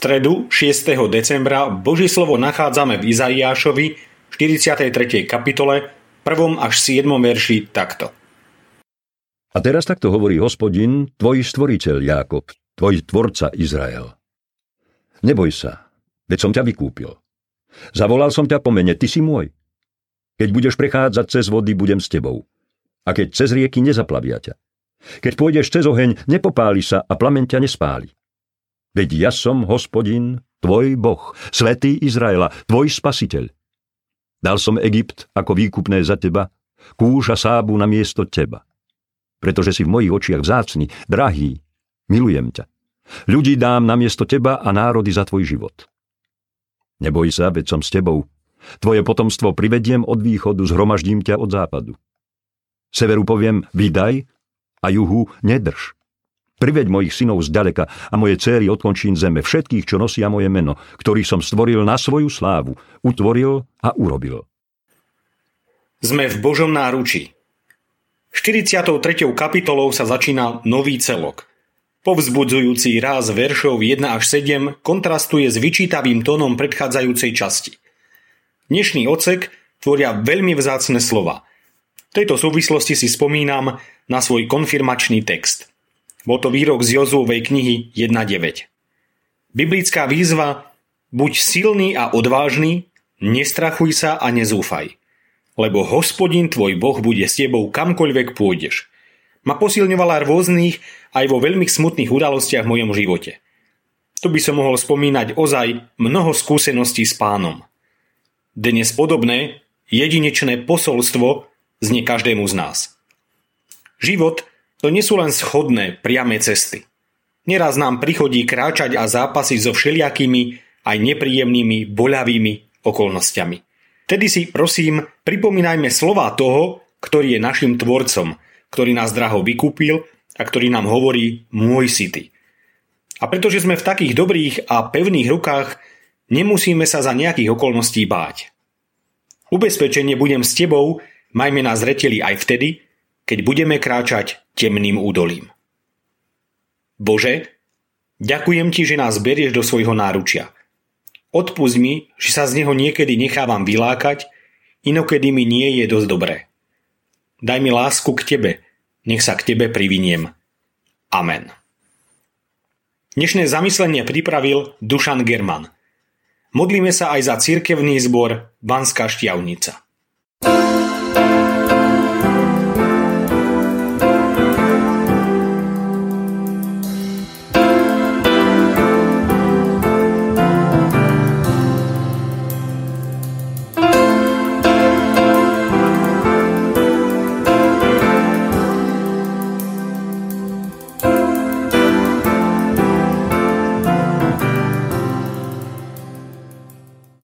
stredu 6. decembra Boží slovo nachádzame v Izaiášovi 43. kapitole 1. až 7. verši takto. A teraz takto hovorí hospodin, tvoj stvoriteľ Jákob, tvoj tvorca Izrael. Neboj sa, veď som ťa vykúpil. Zavolal som ťa po mene, ty si môj. Keď budeš prechádzať cez vody, budem s tebou. A keď cez rieky, nezaplavia ťa. Keď pôjdeš cez oheň, nepopáli sa a plameň ťa nespáli. Veď ja som hospodin, tvoj boh, svetý Izraela, tvoj spasiteľ. Dal som Egypt ako výkupné za teba, kúš a sábu na miesto teba. Pretože si v mojich očiach vzácny, drahý, milujem ťa. Ľudí dám na miesto teba a národy za tvoj život. Neboj sa, veď som s tebou. Tvoje potomstvo privediem od východu, zhromaždím ťa od západu. Severu poviem, vydaj a juhu nedrž. Priveď mojich synov zďaleka a moje céry od končín zeme, všetkých, čo nosia moje meno, ktorých som stvoril na svoju slávu, utvoril a urobil. Sme v Božom náručí. 43. kapitolou sa začína nový celok. Povzbudzujúci ráz veršov 1 až 7 kontrastuje s vyčítavým tónom predchádzajúcej časti. Dnešný ocek tvoria veľmi vzácne slova. V tejto súvislosti si spomínam na svoj konfirmačný text – bol to výrok z Jozúvej knihy 1.9. Biblická výzva Buď silný a odvážny, nestrachuj sa a nezúfaj. Lebo hospodin tvoj Boh bude s tebou kamkoľvek pôjdeš. Ma posilňovala rôznych aj vo veľmi smutných udalostiach v mojom živote. Tu by som mohol spomínať ozaj mnoho skúseností s pánom. Dnes podobné, jedinečné posolstvo znie každému z nás. Život to nie sú len schodné, priame cesty. Neraz nám prichodí kráčať a zápasy so všelijakými aj nepríjemnými, boľavými okolnostiami. Tedy si, prosím, pripomínajme slova toho, ktorý je našim tvorcom, ktorý nás draho vykúpil a ktorý nám hovorí môj si ty. A pretože sme v takých dobrých a pevných rukách, nemusíme sa za nejakých okolností báť. Ubezpečenie budem s tebou, majme nás zreteli aj vtedy, keď budeme kráčať temným údolím. Bože, ďakujem Ti, že nás berieš do svojho náručia. Odpust mi, že sa z neho niekedy nechávam vylákať, inokedy mi nie je dosť dobré. Daj mi lásku k Tebe, nech sa k Tebe priviniem. Amen. Dnešné zamyslenie pripravil Dušan German. Modlíme sa aj za cirkevný zbor Banská šťavnica.